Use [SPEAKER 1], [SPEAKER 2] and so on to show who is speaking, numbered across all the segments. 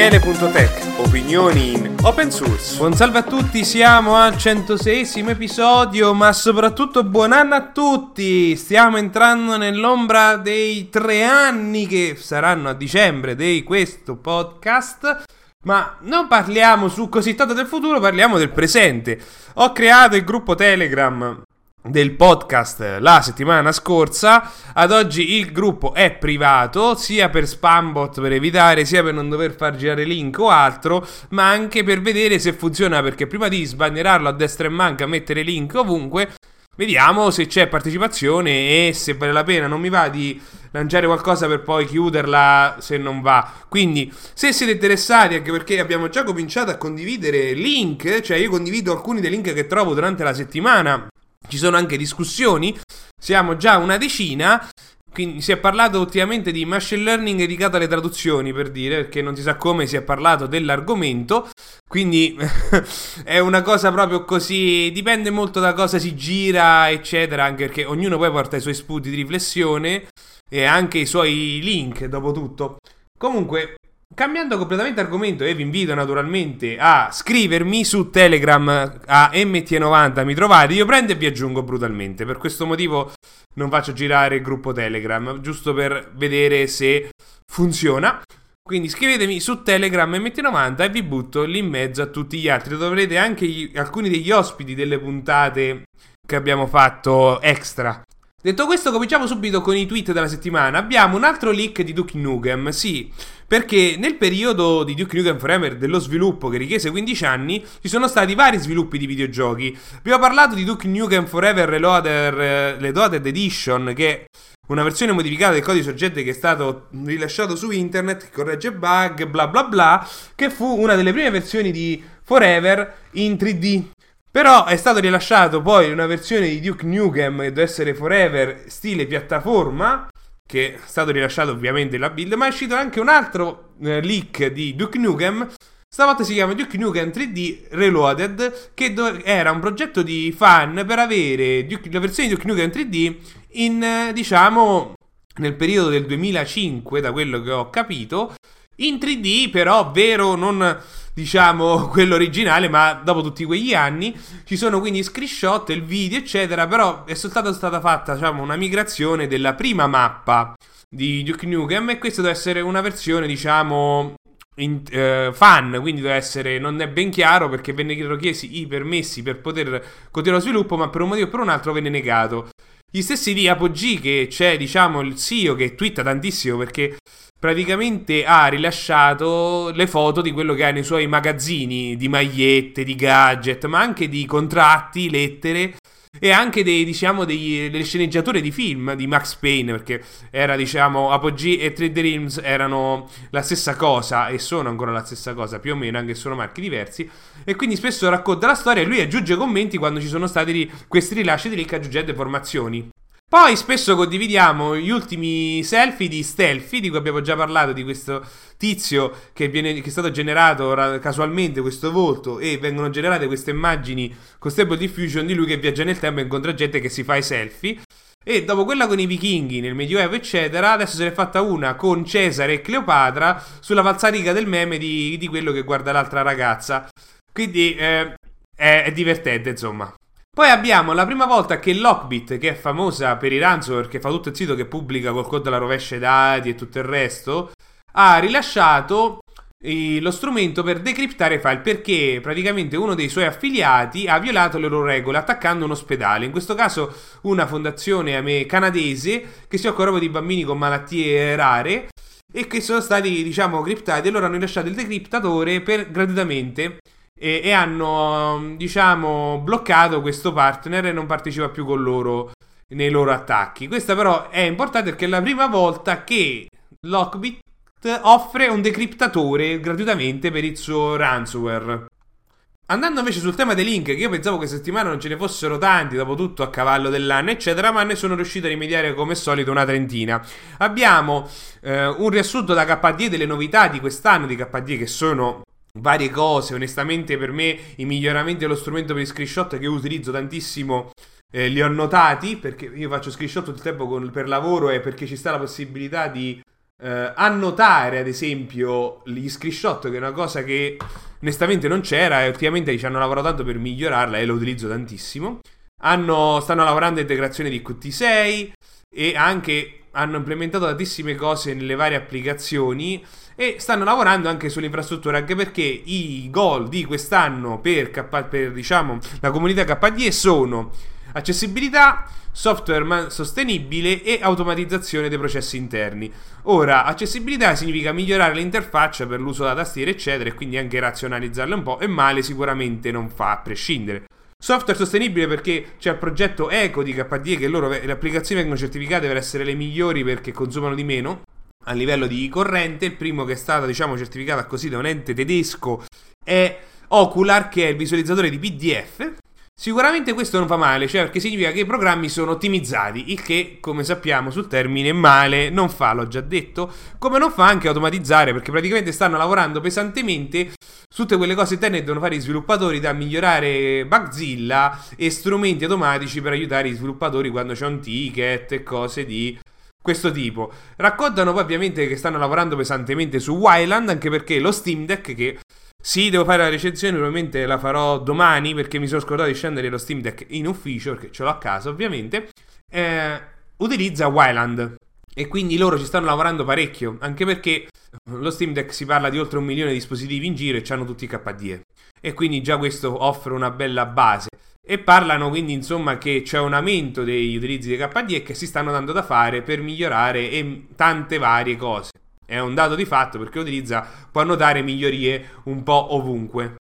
[SPEAKER 1] Daniele.tech, opinioni in open source. Buon salve a tutti, siamo al 106 episodio, ma soprattutto buon anno a tutti! Stiamo entrando nell'ombra dei tre anni che saranno a dicembre di questo podcast. Ma non parliamo su così tanto del futuro, parliamo del presente. Ho creato il gruppo Telegram del podcast la settimana scorsa. Ad oggi il gruppo è privato, sia per spambot per evitare, sia per non dover far girare link o altro, ma anche per vedere se funziona. Perché prima di sbannierarlo a destra e manca, mettere link ovunque, vediamo se c'è partecipazione e se vale la pena. Non mi va di lanciare qualcosa per poi chiuderla se non va. Quindi, se siete interessati, anche perché abbiamo già cominciato a condividere link, cioè io condivido alcuni dei link che trovo durante la settimana ci sono anche discussioni, siamo già una decina. Quindi si è parlato ultimamente di machine learning dedicato alle traduzioni, per dire, perché non si sa come si è parlato dell'argomento. Quindi è una cosa proprio così. Dipende molto da cosa si gira, eccetera. Anche perché ognuno poi porta i suoi spunti di riflessione e anche i suoi link, dopo tutto. Comunque, Cambiando completamente argomento e vi invito naturalmente a scrivermi su Telegram a MT90 mi trovate, io prendo e vi aggiungo brutalmente. Per questo motivo non faccio girare il gruppo Telegram, giusto per vedere se funziona. Quindi scrivetemi su Telegram MT90 e vi butto lì in mezzo a tutti gli altri. Dovrete anche gli, alcuni degli ospiti delle puntate che abbiamo fatto extra Detto questo, cominciamo subito con i tweet della settimana. Abbiamo un altro leak di Duke Nukem, sì, perché nel periodo di Duke Nukem Forever dello sviluppo che richiese 15 anni, ci sono stati vari sviluppi di videogiochi. Abbiamo parlato di Duke Nukem Forever Reloaded, Reloaded Edition, che è una versione modificata del codice sorgente che è stato rilasciato su internet, che corregge bug, bla bla bla, che fu una delle prime versioni di Forever in 3D. Però è stato rilasciato poi una versione di Duke Nukem che deve essere Forever stile piattaforma che è stato rilasciato ovviamente la build, ma è uscito anche un altro eh, leak di Duke Nukem. Stavolta si chiama Duke Nukem 3D Reloaded, che do- era un progetto di fan per avere Duke- la versione di Duke Nukem 3D in, eh, diciamo, nel periodo del 2005, da quello che ho capito, in 3D però vero, non diciamo, quello originale, ma dopo tutti quegli anni ci sono quindi screenshot, il video, eccetera, però è soltanto stata fatta, diciamo, una migrazione della prima mappa di Duke Nukem e questa deve essere una versione, diciamo, in, eh, fan, quindi deve essere, non è ben chiaro perché vennero chiesti i permessi per poter continuare lo sviluppo, ma per un motivo o per un altro venne negato. Gli stessi di Apogee che c'è, diciamo, il CEO che twitta tantissimo perché praticamente ha rilasciato le foto di quello che ha nei suoi magazzini di magliette, di gadget, ma anche di contratti, lettere e anche dei, diciamo, dei, delle sceneggiature di film di Max Payne, perché era, diciamo, Apogee e 3D Realms erano la stessa cosa e sono ancora la stessa cosa, più o meno, anche se sono marchi diversi. E quindi spesso racconta la storia e lui aggiunge commenti quando ci sono stati questi rilasci di link aggiungendo informazioni. Poi spesso condividiamo gli ultimi selfie di Stealthy, di cui abbiamo già parlato, di questo tizio che, viene, che è stato generato casualmente, questo volto, e vengono generate queste immagini con Stable Diffusion di lui che viaggia nel tempo e incontra gente che si fa i selfie. E dopo quella con i vichinghi nel Medioevo, eccetera, adesso se n'è fatta una con Cesare e Cleopatra sulla falsariga del meme di, di quello che guarda l'altra ragazza. Quindi eh, è, è divertente, insomma. Poi abbiamo la prima volta che Lockbit, che è famosa per i ransomware, che fa tutto il sito che pubblica col code alla rovescia dati e tutto il resto, ha rilasciato eh, lo strumento per decriptare file perché praticamente uno dei suoi affiliati ha violato le loro regole attaccando un ospedale, in questo caso una fondazione canadese che si occupa proprio di bambini con malattie rare e che sono stati diciamo criptati e loro hanno rilasciato il decriptatore per, gratuitamente e, e hanno, diciamo, bloccato questo partner e non partecipa più con loro nei loro attacchi. Questa però è importante perché è la prima volta che Lockbit offre un decriptatore gratuitamente per il suo ransomware. Andando invece sul tema dei link, che io pensavo che settimana non ce ne fossero tanti, dopo tutto a cavallo dell'anno, eccetera, ma ne sono riuscito a rimediare come solito una trentina. Abbiamo eh, un riassunto da KD delle novità di quest'anno di KD che sono varie cose. Onestamente, per me, i miglioramenti dello strumento per i screenshot che utilizzo tantissimo. Eh, li ho notati perché io faccio screenshot tutto il tempo con, per lavoro e perché ci sta la possibilità di eh, annotare, ad esempio, gli screenshot, che è una cosa che onestamente non c'era e ultimamente ci hanno lavorato tanto per migliorarla e lo utilizzo tantissimo. Hanno, stanno lavorando integrazione di Qt6 e anche hanno implementato tantissime cose nelle varie applicazioni e stanno lavorando anche sull'infrastruttura anche perché i goal di quest'anno per, per diciamo, la comunità KDE sono accessibilità, software sostenibile e automatizzazione dei processi interni. Ora, accessibilità significa migliorare l'interfaccia per l'uso da tastiera, eccetera, e quindi anche razionalizzarla un po', e male sicuramente non fa a prescindere. Software sostenibile perché c'è il progetto Eco di KDE che loro, le applicazioni vengono certificate per essere le migliori perché consumano di meno a livello di corrente. Il primo che è stato diciamo certificato così da un ente tedesco è Ocular che è il visualizzatore di PDF Sicuramente questo non fa male, cioè perché significa che i programmi sono ottimizzati, il che, come sappiamo sul termine, male non fa, l'ho già detto, come non fa anche automatizzare, perché praticamente stanno lavorando pesantemente su tutte quelle cose interne che devono fare i sviluppatori da migliorare Bugzilla e strumenti automatici per aiutare i sviluppatori quando c'è un ticket e cose di questo tipo. Raccontano poi ovviamente che stanno lavorando pesantemente su Wildland, anche perché lo Steam Deck che sì, devo fare la recensione, probabilmente la farò domani perché mi sono scordato di scendere lo Steam Deck in ufficio, perché ce l'ho a casa ovviamente. Eh, utilizza Wildland e quindi loro ci stanno lavorando parecchio, anche perché lo Steam Deck si parla di oltre un milione di dispositivi in giro e hanno tutti i KDE. E quindi già questo offre una bella base. E parlano quindi insomma che c'è un aumento degli utilizzi dei KDE che si stanno dando da fare per migliorare tante varie cose è un dato di fatto perché utilizza, può annotare migliorie un po' ovunque.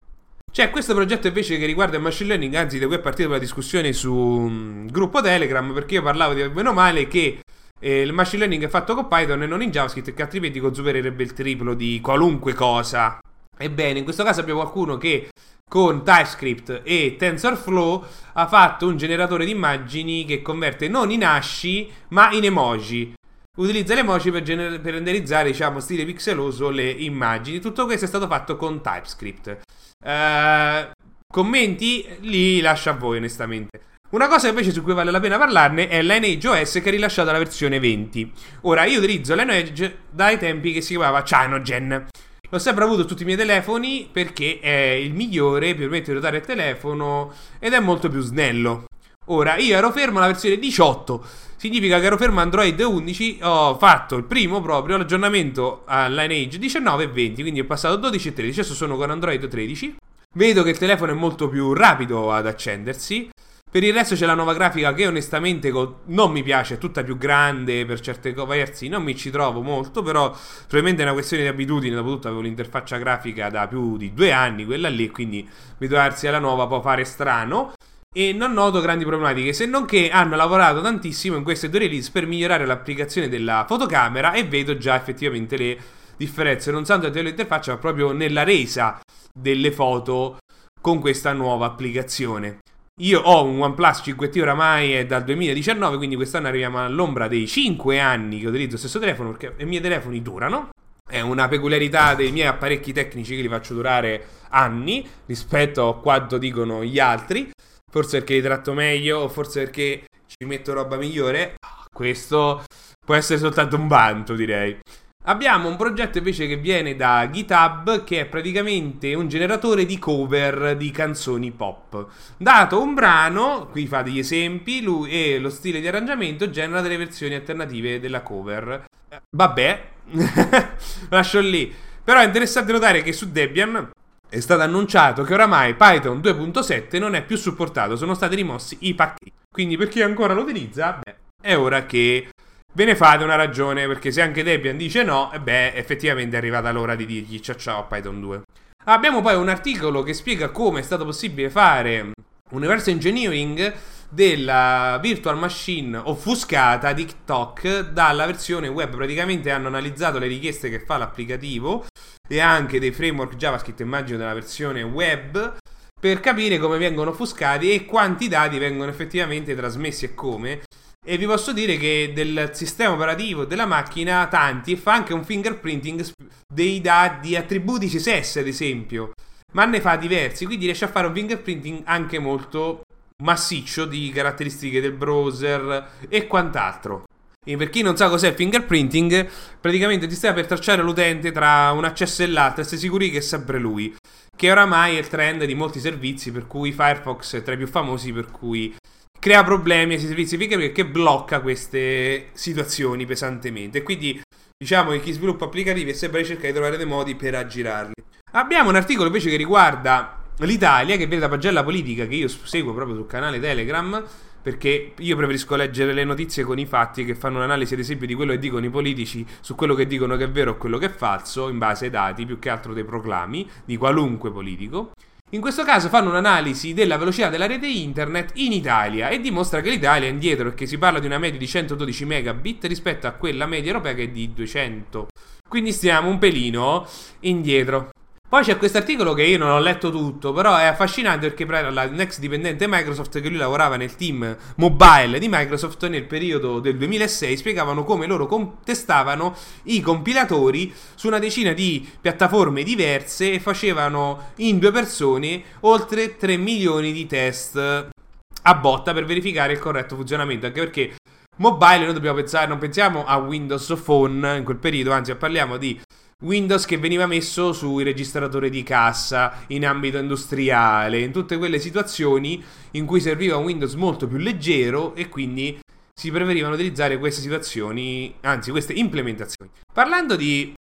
[SPEAKER 1] C'è questo progetto invece che riguarda il machine learning, anzi da cui è partita la discussione su um, gruppo Telegram, perché io parlavo di meno male che eh, il machine learning è fatto con Python e non in JavaScript, che altrimenti consumerebbe il triplo di qualunque cosa. Ebbene, in questo caso abbiamo qualcuno che con TypeScript e TensorFlow ha fatto un generatore di immagini che converte non in asci ma in emoji utilizza le emoji per, gener- per renderizzare, diciamo, stile pixeloso le immagini. Tutto questo è stato fatto con TypeScript. Uh, commenti li lascio a voi, onestamente. Una cosa invece su cui vale la pena parlarne è Lineage OS che ha rilasciato la versione 20. Ora, io utilizzo Lineage dai tempi che si chiamava Cyanogen. L'ho sempre avuto tutti i miei telefoni perché è il migliore, permette di ruotare il telefono ed è molto più snello. Ora, io ero fermo alla versione 18 significa che ero fermo Android 11, ho fatto il primo proprio l'aggiornamento a Lineage 19 e 20, quindi ho passato 12 e 13, adesso sono con Android 13. Vedo che il telefono è molto più rapido ad accendersi. Per il resto c'è la nuova grafica che onestamente non mi piace, è tutta più grande per certe versi, non mi ci trovo molto, però probabilmente è una questione di abitudine, dopo avevo l'interfaccia grafica da più di due anni, quella lì, quindi abituarsi alla nuova può fare strano e non noto grandi problematiche, se non che hanno lavorato tantissimo in queste due release per migliorare l'applicazione della fotocamera e vedo già effettivamente le differenze, non tanto dell'interfaccia, ma proprio nella resa delle foto con questa nuova applicazione. Io ho un OnePlus 5T oramai è dal 2019, quindi quest'anno arriviamo all'ombra dei 5 anni che utilizzo lo stesso telefono perché i miei telefoni durano. È una peculiarità dei miei apparecchi tecnici che li faccio durare anni rispetto a quanto dicono gli altri. Forse perché li tratto meglio, o forse perché ci metto roba migliore. Questo può essere soltanto un vanto, direi. Abbiamo un progetto invece che viene da GitHub che è praticamente un generatore di cover di canzoni pop. Dato un brano, qui fa degli esempi, lui e lo stile di arrangiamento genera delle versioni alternative della cover. Vabbè, lascio lì. Però è interessante notare che su Debian è stato annunciato che oramai Python 2.7 non è più supportato, sono stati rimossi i pacchetti. Quindi per chi ancora lo utilizza, beh, è ora che ve ne fate una ragione, perché se anche Debian dice no, e beh, effettivamente è arrivata l'ora di dirgli ciao ciao a Python 2. Abbiamo poi un articolo che spiega come è stato possibile fare un reverse engineering della virtual machine offuscata TikTok dalla versione web. Praticamente hanno analizzato le richieste che fa l'applicativo e anche dei framework JavaScript, immagino della versione web, per capire come vengono offuscati e quanti dati vengono effettivamente trasmessi e come. E vi posso dire che del sistema operativo della macchina, tanti, fa anche un fingerprinting dei dati, di attributi CSS, ad esempio. Ma ne fa diversi, quindi riesce a fare un fingerprinting anche molto massiccio di caratteristiche del browser e quant'altro. E per chi non sa cos'è il fingerprinting, praticamente ti stai per tracciare l'utente tra un accesso e l'altro e sei sicuri che è sempre lui. Che oramai è il trend di molti servizi, per cui Firefox è tra i più famosi, per cui crea problemi ai servizi fingerprint che blocca queste situazioni pesantemente. Quindi diciamo che chi sviluppa applicativi è sempre ricerca di trovare dei modi per aggirarli. Abbiamo un articolo invece che riguarda l'Italia, che vede la pagella politica che io seguo proprio sul canale Telegram perché io preferisco leggere le notizie con i fatti che fanno un'analisi ad esempio di quello che dicono i politici su quello che dicono che è vero o quello che è falso in base ai dati più che altro dei proclami di qualunque politico. In questo caso fanno un'analisi della velocità della rete internet in Italia e dimostra che l'Italia è indietro perché si parla di una media di 112 megabit rispetto a quella media europea che è di 200. Quindi stiamo un pelino indietro. Poi c'è questo articolo che io non ho letto tutto, però è affascinante perché la ex dipendente Microsoft che lui lavorava nel team mobile di Microsoft nel periodo del 2006 spiegavano come loro contestavano i compilatori su una decina di piattaforme diverse e facevano in due persone oltre 3 milioni di test a botta per verificare il corretto funzionamento, anche perché mobile noi dobbiamo pensare, non pensiamo a Windows Phone in quel periodo, anzi parliamo di Windows che veniva messo sui registratori di cassa in ambito industriale, in tutte quelle situazioni in cui serviva un Windows molto più leggero e quindi si preferivano utilizzare queste situazioni, anzi queste implementazioni. Parlando di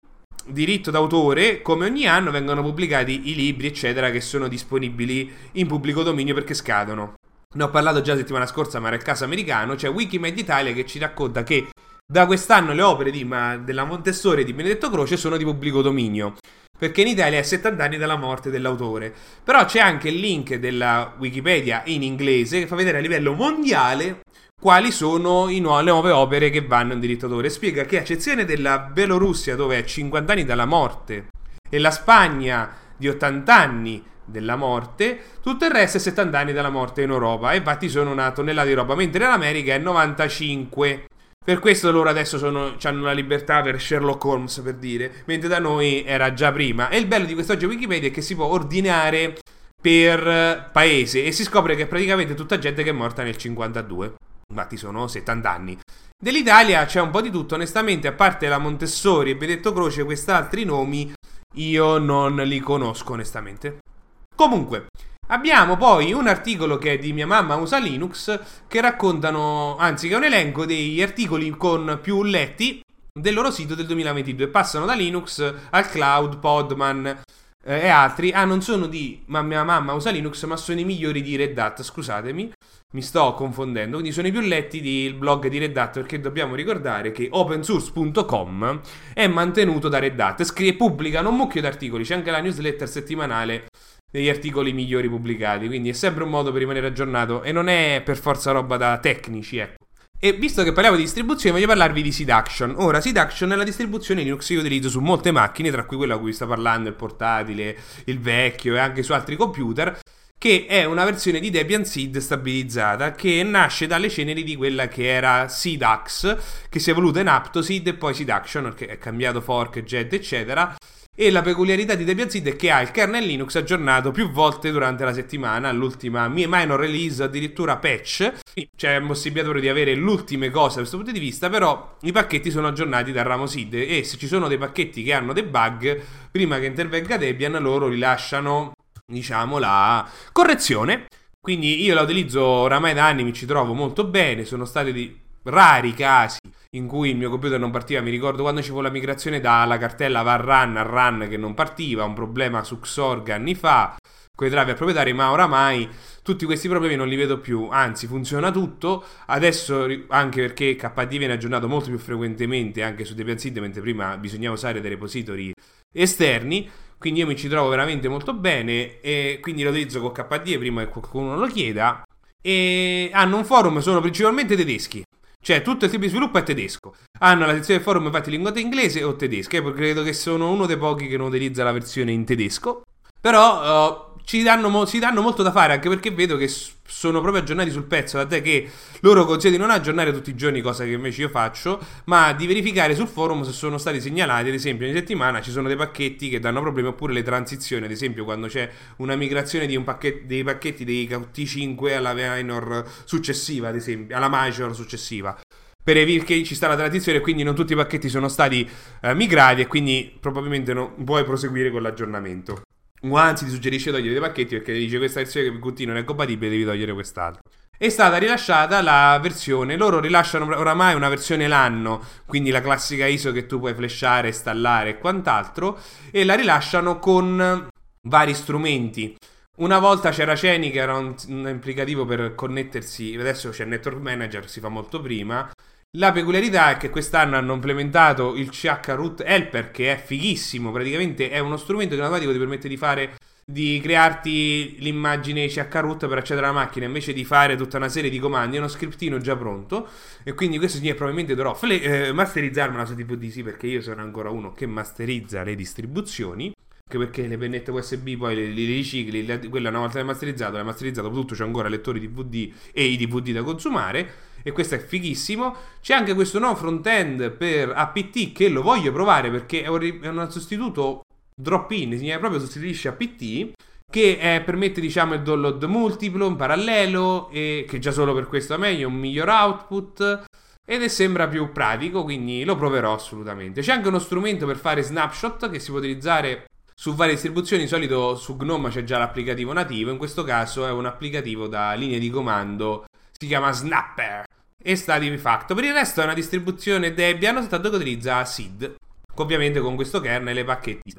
[SPEAKER 1] diritto d'autore, come ogni anno vengono pubblicati i libri, eccetera, che sono disponibili in pubblico dominio perché scadono. Ne ho parlato già la settimana scorsa, ma era il caso americano. C'è Wikimedia Italia che ci racconta che da quest'anno le opere di, ma, della Montessori e di Benedetto Croce sono di pubblico dominio. Perché in Italia è 70 anni dalla morte dell'autore. Però c'è anche il link della Wikipedia in inglese che fa vedere a livello mondiale quali sono nu- le nuove opere che vanno in diritto d'autore. Spiega che a eccezione della Belorussia dove è 50 anni dalla morte e la Spagna di 80 anni della morte, tutto il resto è 70 anni dalla morte in Europa. E infatti sono una tonnellata di roba, mentre in America è 95. Per questo loro adesso sono, hanno la libertà per Sherlock Holmes, per dire, mentre da noi era già prima. E il bello di quest'oggi Wikipedia è che si può ordinare per paese e si scopre che è praticamente tutta gente che è morta nel 52. Infatti sono 70 anni. Dell'Italia c'è un po' di tutto, onestamente, a parte la Montessori e Benedetto Croce, quest'altri nomi io non li conosco, onestamente. Comunque, Abbiamo poi un articolo che è di mia mamma usa Linux che raccontano, anzi che è un elenco degli articoli con più letti del loro sito del 2022. Passano da Linux al cloud, Podman eh, e altri. Ah, non sono di ma mia mamma usa Linux, ma sono i migliori di Red Hat, scusatemi. Mi sto confondendo, quindi sono i più letti del blog di Red Hat perché dobbiamo ricordare che opensource.com è mantenuto da Red Hat, scrive, pubblicano un mucchio di articoli, c'è anche la newsletter settimanale degli articoli migliori pubblicati. Quindi è sempre un modo per rimanere aggiornato e non è per forza roba da tecnici, ecco. E visto che parliamo di distribuzione, voglio parlarvi di Seduction. Ora, Seduction è la distribuzione Linux che io utilizzo su molte macchine, tra cui quella a cui sto parlando, il portatile, il vecchio e anche su altri computer, che è una versione di Debian Seed stabilizzata che nasce dalle ceneri di quella che era Sedax, che si è evoluta in Aptoseed e poi Seduction, che è cambiato fork, jet, eccetera e la peculiarità di Debian Seed è che ha il kernel Linux aggiornato più volte durante la settimana, l'ultima minor release, addirittura patch. C'è possibilità di avere le ultime cose da questo punto di vista, però i pacchetti sono aggiornati dal ramo Seed e se ci sono dei pacchetti che hanno dei bug, prima che intervenga Debian, loro rilasciano, diciamo, la correzione. Quindi io la utilizzo oramai da anni, mi ci trovo molto bene, sono stati di rari casi in cui il mio computer non partiva. Mi ricordo quando ci fu la migrazione dalla cartella var run a run che non partiva, un problema su Xorg anni fa, con i driver proprietari, ma oramai tutti questi problemi non li vedo più, anzi funziona tutto, adesso anche perché KD viene aggiornato molto più frequentemente anche su Debian Seed, mentre prima bisognava usare dei repository esterni, quindi io mi ci trovo veramente molto bene e quindi lo utilizzo con KD prima che qualcuno lo chieda e hanno un forum, sono principalmente tedeschi, cioè, tutto il tipo di sviluppo è tedesco. Hanno la sezione forum infatti linguaggio inglese o tedesca. E credo che sono uno dei pochi che non utilizza la versione in tedesco. Però uh, ci danno, mo- ci danno molto da fare anche perché vedo che sono proprio aggiornati sul pezzo, te che loro consigliano di non aggiornare tutti i giorni, cosa che invece io faccio, ma di verificare sul forum se sono stati segnalati, ad esempio in settimana ci sono dei pacchetti che danno problemi oppure le transizioni, ad esempio quando c'è una migrazione un pacchet- dei pacchetti dei T5 alla minor successiva, ad esempio, alla major successiva. perché ci sta la transizione e quindi non tutti i pacchetti sono stati eh, migrati e quindi probabilmente non puoi proseguire con l'aggiornamento. Anzi ti suggerisce togliere dei pacchetti perché dice questa versione che QT non è compatibile, devi togliere quest'altro. È stata rilasciata la versione, loro rilasciano oramai una versione l'anno, quindi la classica ISO che tu puoi flashare, installare e quant'altro, e la rilasciano con vari strumenti. Una volta c'era Ceni che era un, un implicativo per connettersi, adesso c'è Network Manager, si fa molto prima. La peculiarità è che quest'anno hanno implementato il CH Root Helper che è fighissimo, praticamente è uno strumento che in automatico ti permette di fare di crearti l'immagine CHRoot per accedere alla macchina invece di fare tutta una serie di comandi, è uno scriptino già pronto e quindi questo significa che probabilmente dovrò fle- eh, masterizzarmela su DVD sì perché io sono ancora uno che masterizza le distribuzioni anche perché le pennette USB poi le, le ricicli, le, quella una volta masterizzato, l'hai masterizzato, tutto c'è ancora lettori DVD e i DVD da consumare e questo è fighissimo. C'è anche questo nuovo front-end per APT che lo voglio provare perché è un, è un sostituto drop-in, significa proprio sostituisce APT che è, permette diciamo il download multiplo in parallelo e che già solo per questo è meglio, un miglior output ed è sembra più pratico, quindi lo proverò assolutamente. C'è anche uno strumento per fare snapshot che si può utilizzare su varie distribuzioni, di solito su GNOME c'è già l'applicativo nativo, in questo caso è un applicativo da linea di comando, si chiama Snapper e sta di facto. Per il resto è una distribuzione Debian, soltanto che utilizza SID, ovviamente con questo kernel e pacchetti.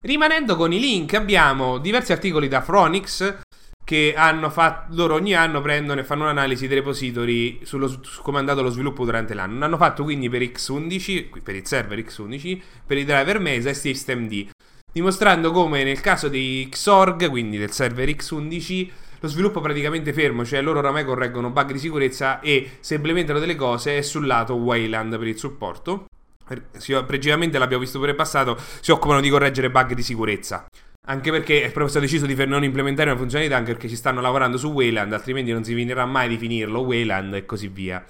[SPEAKER 1] Rimanendo con i link abbiamo diversi articoli da Phronix che fatto, loro ogni anno prendono e fanno un'analisi dei repository sullo, su come è andato lo sviluppo durante l'anno. L'hanno fatto quindi per X11, per il server X11, per i driver Mesa e SystemD dimostrando come nel caso di Xorg, quindi del server X11, lo sviluppo è praticamente fermo, cioè loro oramai correggono bug di sicurezza e se implementano delle cose è sul lato Wayland per il supporto. Precisamente l'abbiamo visto pure in passato, si occupano di correggere bug di sicurezza. Anche perché è proprio stato deciso di non implementare una funzionalità anche perché ci stanno lavorando su Wayland, altrimenti non si finirà mai di finirlo Wayland e così via.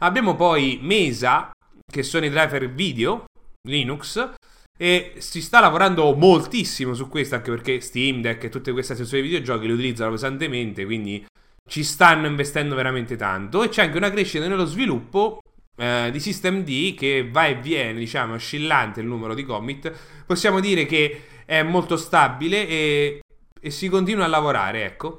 [SPEAKER 1] Abbiamo poi Mesa, che sono i driver video Linux, e si sta lavorando moltissimo su questo, anche perché Steam Deck e tutte queste sezioni di videogiochi le utilizzano pesantemente, quindi ci stanno investendo veramente tanto. E c'è anche una crescita nello sviluppo eh, di D che va e viene, diciamo, oscillante il numero di commit. Possiamo dire che è molto stabile e, e si continua a lavorare, ecco.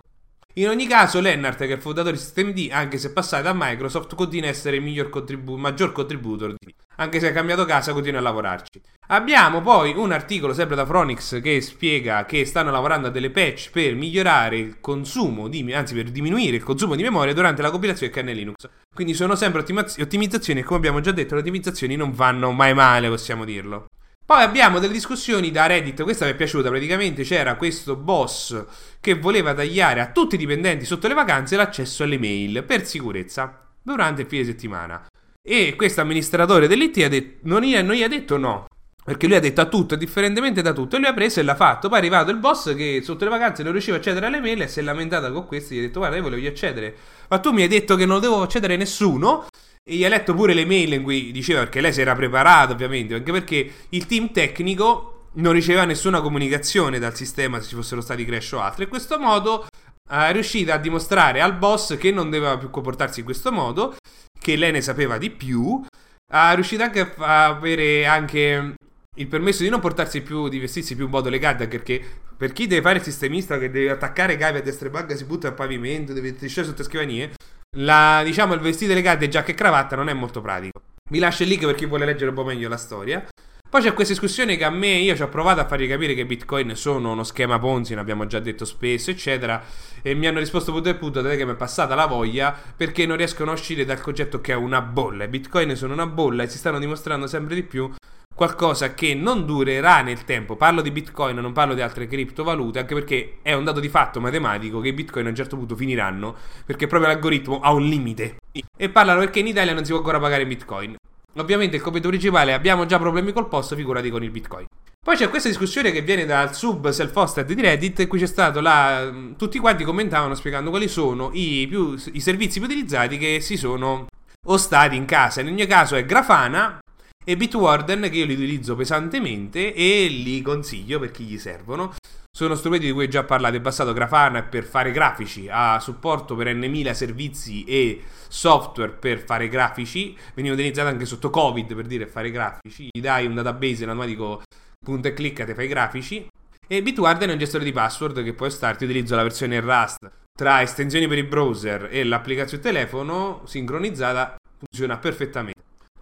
[SPEAKER 1] In ogni caso, Lennart, che è il fondatore di SystemD, anche se passato da Microsoft, continua a essere il contribu- maggior contributor. Anche se ha cambiato casa, continua a lavorarci. Abbiamo poi un articolo sempre da Phronix che spiega che stanno lavorando a delle patch per migliorare il consumo, di, anzi per diminuire il consumo di memoria durante la compilazione del kernel Linux. Quindi sono sempre ottimaz- ottimizzazioni e come abbiamo già detto le ottimizzazioni non vanno mai male, possiamo dirlo. Poi abbiamo delle discussioni da Reddit, questa mi è piaciuta, praticamente c'era questo boss che voleva tagliare a tutti i dipendenti sotto le vacanze l'accesso alle mail per sicurezza durante il fine settimana. E questo amministratore dell'IT ha detto, non, gli, non gli ha detto no, perché lui ha detto a tutto, differentemente da tutto, e lui ha preso e l'ha fatto. Poi è arrivato il boss che sotto le vacanze non riusciva a accedere alle mail e si è lamentato con questo. Gli ha detto: Guarda, io volevo accedere, ma tu mi hai detto che non devo accedere a nessuno. E gli ha letto pure le mail in cui diceva perché lei si era preparata, ovviamente, anche perché il team tecnico non riceveva nessuna comunicazione dal sistema se ci fossero stati crash o altro. In questo modo è riuscita a dimostrare al boss che non doveva più comportarsi in questo modo, che lei ne sapeva di più. È riuscita anche a avere anche il permesso di non portarsi più, di vestirsi più in modo legato, anche perché per chi deve fare il sistemista che deve attaccare cavi a destra e bugga, si butta al pavimento, deve strisciare sotto scrivanie, la, diciamo, il vestito elegante, giacca e cravatta non è molto pratico. Vi lascio il link per chi vuole leggere un po' meglio la storia. Poi c'è questa discussione che a me, io ci ho provato a fargli capire che Bitcoin sono uno schema Ponzi, ne abbiamo già detto spesso, eccetera, e mi hanno risposto punto e punto, che mi è passata la voglia, perché non riescono a uscire dal concetto che è una bolla. I Bitcoin sono una bolla e si stanno dimostrando sempre di più qualcosa che non durerà nel tempo. Parlo di Bitcoin, non parlo di altre criptovalute, anche perché è un dato di fatto matematico che i Bitcoin a un certo punto finiranno, perché proprio l'algoritmo ha un limite. E parlano perché in Italia non si può ancora pagare Bitcoin. Ovviamente il compito principale abbiamo già problemi col posto, figurati con il Bitcoin. Poi c'è questa discussione che viene dal sub self-hosted di Reddit, in cui c'è stato la... tutti quanti commentavano spiegando quali sono i, più, i servizi più utilizzati che si sono ostati in casa. In ogni caso è Grafana, e Bitwarden che io li utilizzo pesantemente e li consiglio per chi gli servono. Sono strumenti di cui ho già parlato in passato, Grafana per fare grafici, ha supporto per N1000 servizi e software per fare grafici, veniva utilizzato anche sotto Covid per dire fare grafici, gli dai un database in automatico punta e clicca, te fai grafici. E Bitwarden è un gestore di password che puoi starti, utilizzo la versione Rust tra estensioni per il browser e l'applicazione telefono sincronizzata, funziona perfettamente.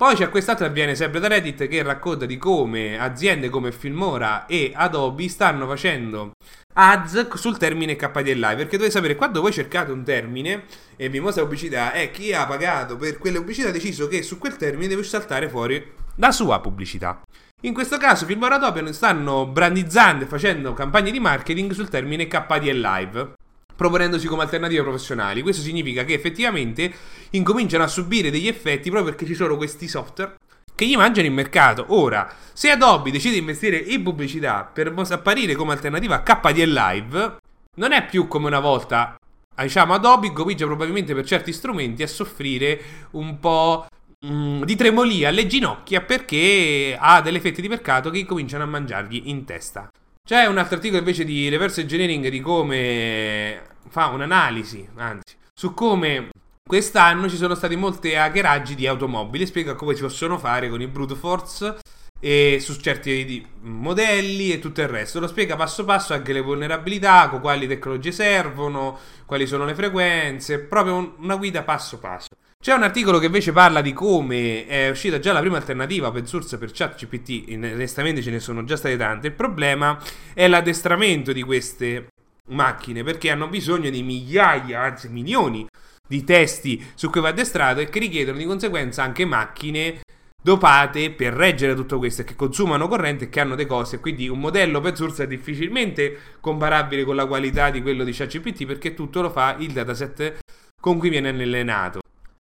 [SPEAKER 1] Poi c'è quest'altro che avviene sempre da Reddit che racconta di come aziende come Filmora e Adobe stanno facendo ads sul termine KDLI perché dovete sapere quando voi cercate un termine e vi mostra pubblicità è chi ha pagato per quelle pubblicità ha deciso che su quel termine deve saltare fuori la sua pubblicità. In questo caso Filmora Adobe stanno brandizzando e facendo campagne di marketing sul termine KDL Live proponendosi come alternative professionali. Questo significa che effettivamente incominciano a subire degli effetti proprio perché ci sono questi software che gli mangiano il mercato. Ora, se Adobe decide di investire in pubblicità per apparire come alternativa a KDL Live, non è più come una volta. Diciamo, Adobe comincia probabilmente per certi strumenti a soffrire un po' mm, di tremolia alle ginocchia perché ha delle fette di mercato che cominciano a mangiargli in testa. C'è un altro articolo invece di reverse engineering di come fa un'analisi, anzi, su come quest'anno ci sono stati molti hackeraggi di automobili, spiega come si possono fare con i brute force e su certi modelli e tutto il resto. Lo spiega passo passo anche le vulnerabilità, con quali tecnologie servono, quali sono le frequenze, proprio una guida passo passo. C'è un articolo che invece parla di come è uscita già la prima alternativa open source per ChatGPT, onestamente ce ne sono già state tante. Il problema è l'addestramento di queste macchine perché hanno bisogno di migliaia, anzi milioni di testi su cui va addestrato e che richiedono di conseguenza anche macchine dopate per reggere tutto questo e che consumano corrente e che hanno dei costi. Quindi un modello open source è difficilmente comparabile con la qualità di quello di ChatGPT perché tutto lo fa il dataset con cui viene allenato.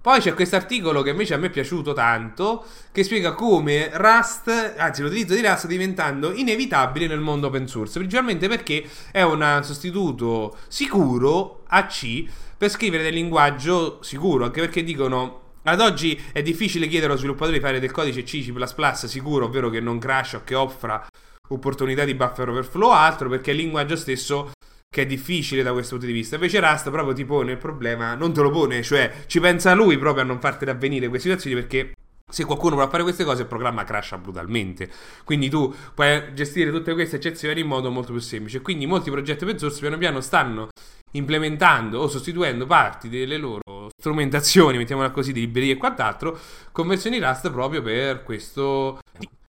[SPEAKER 1] Poi c'è questo articolo che invece a me è piaciuto tanto, che spiega come Rust, anzi l'utilizzo di Rust diventando inevitabile nel mondo open source, principalmente perché è un sostituto sicuro a C per scrivere del linguaggio sicuro, anche perché dicono ad oggi è difficile chiedere allo sviluppatore di fare del codice C, C++ sicuro, ovvero che non crash o che offra opportunità di buffer overflow o altro, perché il linguaggio stesso che è difficile da questo punto di vista. Invece Rust proprio ti pone il problema, non te lo pone, cioè ci pensa lui proprio a non fartene avvenire queste situazioni perché se qualcuno vuole fare queste cose il programma crasha brutalmente. Quindi tu puoi gestire tutte queste eccezioni in modo molto più semplice. Quindi molti progetti open source piano piano stanno implementando o sostituendo parti delle loro strumentazioni, mettiamola così, di librerie e quant'altro, con versioni Rust proprio per questo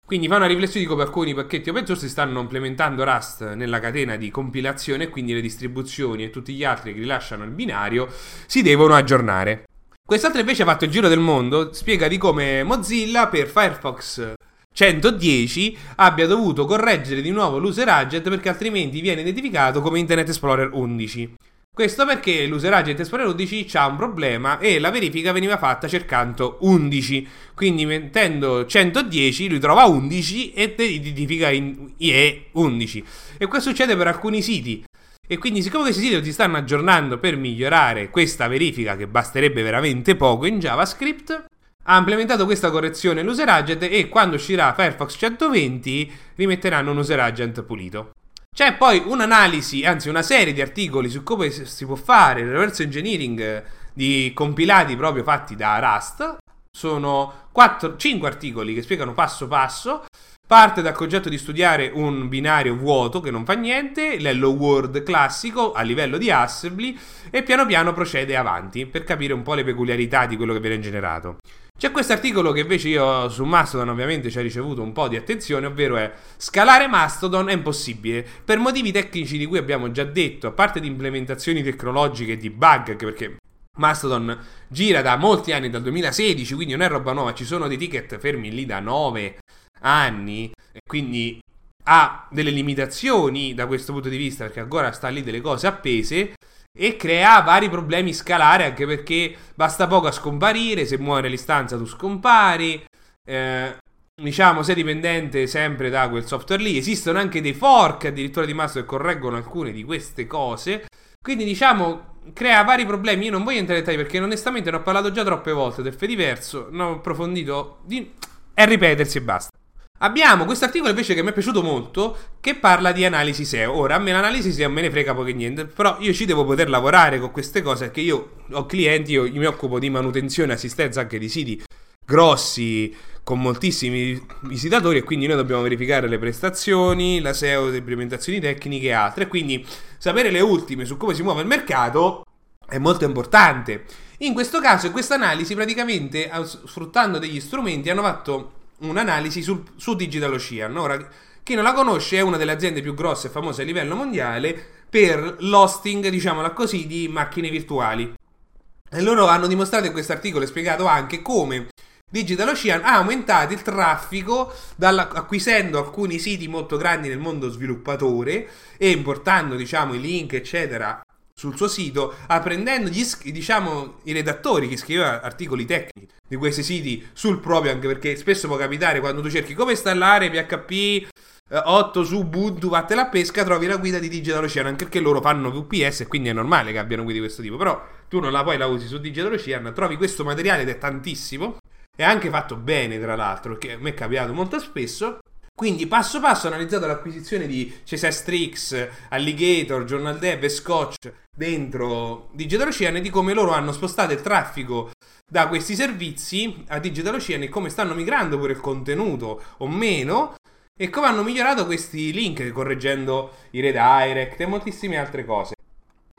[SPEAKER 1] quindi fa una riflessione di come alcuni pacchetti open source stanno implementando Rust nella catena di compilazione e quindi le distribuzioni e tutti gli altri che rilasciano il binario si devono aggiornare. Quest'altro invece ha fatto il giro del mondo, spiega di come Mozilla per Firefox 110 abbia dovuto correggere di nuovo l'user agent perché altrimenti viene identificato come Internet Explorer 11. Questo perché l'user agent Explorer 11 ha un problema e la verifica veniva fatta cercando 11. Quindi mettendo 110 lui trova 11 e te identifica in IE 11. E questo succede per alcuni siti. E quindi siccome questi siti si stanno aggiornando per migliorare questa verifica che basterebbe veramente poco in JavaScript, ha implementato questa correzione l'user agent e quando uscirà Firefox 120 rimetteranno un user agent pulito. C'è poi un'analisi, anzi una serie di articoli su come si può fare il reverse engineering di compilati proprio fatti da Rust. Sono 4, 5 articoli che spiegano passo passo. Parte dal concetto di studiare un binario vuoto che non fa niente, l'hello world classico a livello di assembly e piano piano procede avanti per capire un po' le peculiarità di quello che viene generato. C'è questo articolo che invece io su Mastodon ovviamente ci ha ricevuto un po' di attenzione, ovvero è scalare Mastodon è impossibile. Per motivi tecnici di cui abbiamo già detto, a parte di implementazioni tecnologiche e di bug, perché Mastodon gira da molti anni, dal 2016, quindi non è roba nuova, ci sono dei ticket fermi lì da 9 anni, quindi ha delle limitazioni da questo punto di vista perché ancora sta lì delle cose appese e crea vari problemi scalare anche perché basta poco a scomparire, se muore l'istanza tu scompari, eh, diciamo sei dipendente sempre da quel software lì, esistono anche dei fork addirittura di Mastro che correggono alcune di queste cose, quindi diciamo crea vari problemi, io non voglio entrare in dettagli perché onestamente ne ho parlato già troppe volte del Fediverso, non ho approfondito di è ripetersi e basta. Abbiamo questo articolo invece che mi è piaciuto molto che parla di analisi SEO. Ora, a me l'analisi SEO me ne frega poco niente, però io ci devo poter lavorare con queste cose perché io ho clienti, io mi occupo di manutenzione e assistenza anche di siti grossi con moltissimi visitatori e quindi noi dobbiamo verificare le prestazioni, la SEO, le implementazioni tecniche e altre. Quindi sapere le ultime su come si muove il mercato è molto importante. In questo caso, in questa analisi, praticamente sfruttando degli strumenti hanno fatto un'analisi sul, su Digital Ocean. Ora, chi non la conosce è una delle aziende più grosse e famose a livello mondiale per l'hosting, diciamola così, di macchine virtuali. E loro hanno dimostrato in questo articolo e spiegato anche come Digital Ocean ha aumentato il traffico acquisendo alcuni siti molto grandi nel mondo sviluppatore e importando, diciamo, i link, eccetera, sul suo sito, apprendendo gli, diciamo, i redattori che scrivevano articoli tecnici di questi siti sul proprio, anche perché spesso può capitare quando tu cerchi come installare PHP 8 eh, su Ubuntu, vattene la pesca, trovi la guida di Digital Ocean, anche perché loro fanno VPS e quindi è normale che abbiano guide di questo tipo, però tu non la poi la usi su Digital Ocean, trovi questo materiale ed è tantissimo, è anche fatto bene tra l'altro, perché a me è capitato molto spesso, quindi passo passo ho analizzato l'acquisizione di CSS Tricks, Alligator, Journal Dev e Scotch dentro Digital Ocean e di come loro hanno spostato il traffico da questi servizi a Digital Ocean e come stanno migrando pure il contenuto o meno e come hanno migliorato questi link correggendo i redirect e moltissime altre cose.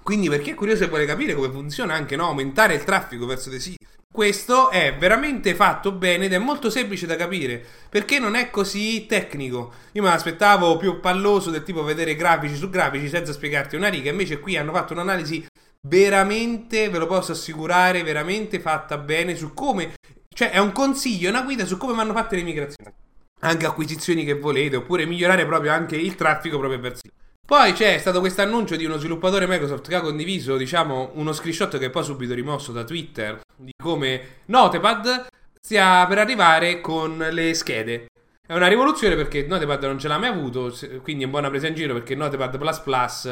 [SPEAKER 1] Quindi per chi è curioso e vuole capire come funziona anche no, aumentare il traffico verso dei siti questo è veramente fatto bene ed è molto semplice da capire perché non è così tecnico. Io me l'aspettavo più palloso del tipo vedere grafici su grafici senza spiegarti una riga. Invece qui hanno fatto un'analisi veramente, ve lo posso assicurare, veramente fatta bene su come. Cioè, è un consiglio, una guida su come vanno fatte le migrazioni. Anche acquisizioni che volete, oppure migliorare proprio anche il traffico proprio verso. Poi c'è stato questo annuncio di uno sviluppatore Microsoft che ha condiviso, diciamo, uno screenshot che poi subito rimosso da Twitter di come Notepad stia per arrivare con le schede. È una rivoluzione perché Notepad non ce l'ha mai avuto, quindi è buona presa in giro perché Notepad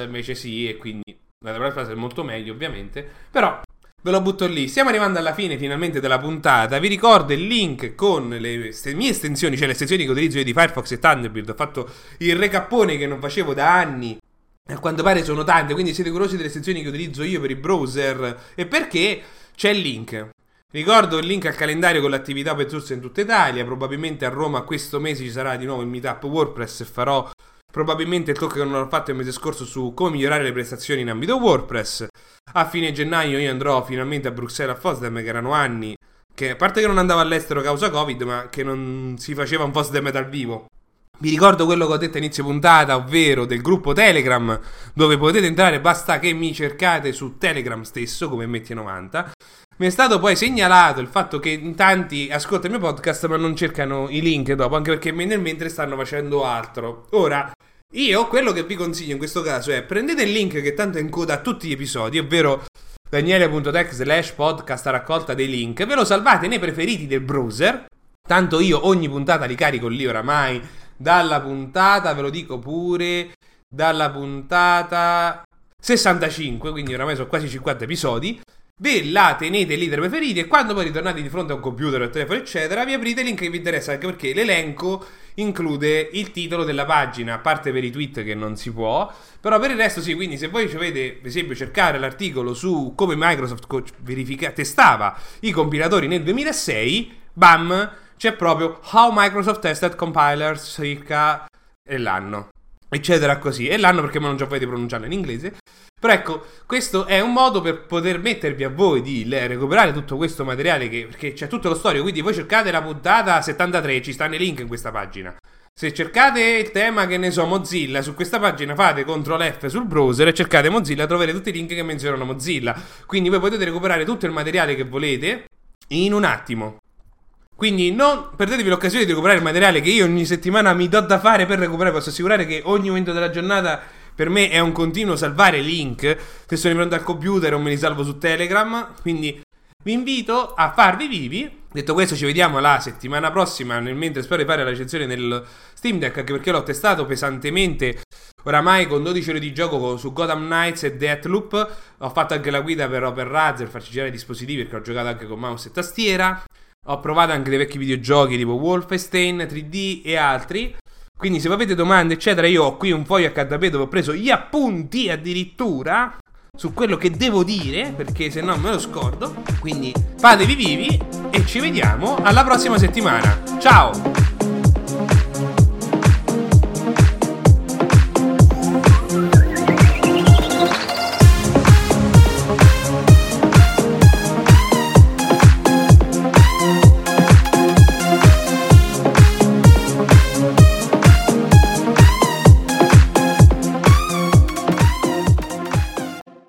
[SPEAKER 1] invece sì e quindi Notepad è molto meglio ovviamente. Però Ve lo butto lì. Stiamo arrivando alla fine finalmente della puntata. Vi ricordo il link con le mie estensioni, cioè le estensioni che utilizzo io di Firefox e Thunderbird. Ho fatto il recappone che non facevo da anni. A quanto pare sono tante, quindi siete curiosi delle estensioni che utilizzo io per i browser e perché c'è il link. Ricordo il link al calendario con l'attività open source in tutta Italia. Probabilmente a Roma questo mese ci sarà di nuovo il meetup WordPress e farò probabilmente il talk che non ho fatto il mese scorso su come migliorare le prestazioni in ambito WordPress. A fine gennaio io andrò finalmente a Bruxelles a Fosdem, che erano anni che, a parte che non andavo all'estero causa Covid, ma che non si faceva un Fosdem dal vivo. Vi ricordo quello che ho detto a inizio puntata, ovvero del gruppo Telegram, dove potete entrare, basta che mi cercate su Telegram stesso, come Metti90. Mi è stato poi segnalato il fatto che in tanti ascoltano il mio podcast ma non cercano i link dopo, anche perché nel mentre stanno facendo altro. Ora, io quello che vi consiglio in questo caso è prendete il link che tanto è in coda a tutti gli episodi, ovvero daniele.tech slash podcast raccolta dei link, ve lo salvate nei preferiti del browser, tanto io ogni puntata li carico lì oramai, dalla puntata, ve lo dico pure, dalla puntata 65, quindi oramai sono quasi 50 episodi, Ve la tenete lì tra preferiti e quando poi ritornate di fronte a un computer o telefono, eccetera, vi aprite il link che vi interessa, anche perché l'elenco include il titolo della pagina, a parte per i tweet che non si può, però per il resto sì, quindi se voi ci avete, per esempio, cercare l'articolo su come Microsoft verifica, testava i compilatori nel 2006, bam, c'è proprio How Microsoft Tested Compilers circa l'anno, eccetera così, e l'anno perché non già potete pronunciarlo in inglese. Però ecco, questo è un modo per poter mettervi a voi di recuperare tutto questo materiale che, perché c'è tutto lo storico, quindi voi cercate la puntata 73, ci stanno i link in questa pagina. Se cercate il tema, che ne so, Mozilla, su questa pagina fate CTRL F sul browser e cercate Mozilla, troverete tutti i link che menzionano Mozilla. Quindi voi potete recuperare tutto il materiale che volete in un attimo. Quindi non perdetevi l'occasione di recuperare il materiale che io ogni settimana mi do da fare per recuperare. Posso assicurare che ogni momento della giornata per me è un continuo salvare link. Se sono di fronte al computer o me li salvo su Telegram. Quindi vi invito a farvi vivi. Detto questo, ci vediamo la settimana prossima. Nel mentre spero di fare la recensione del Steam Deck, anche perché l'ho testato pesantemente. Oramai con 12 ore di gioco su Gotham Knights e Deathloop. Ho fatto anche la guida per Open Razer, farci girare i dispositivi perché ho giocato anche con mouse e tastiera. Ho provato anche dei vecchi videogiochi tipo Wolfenstein 3D e altri. Quindi se avete domande, eccetera, io ho qui un foglio cartapete dove ho preso gli appunti addirittura su quello che devo dire, perché se no me lo scordo. Quindi fatevi vivi e ci vediamo alla prossima settimana. Ciao!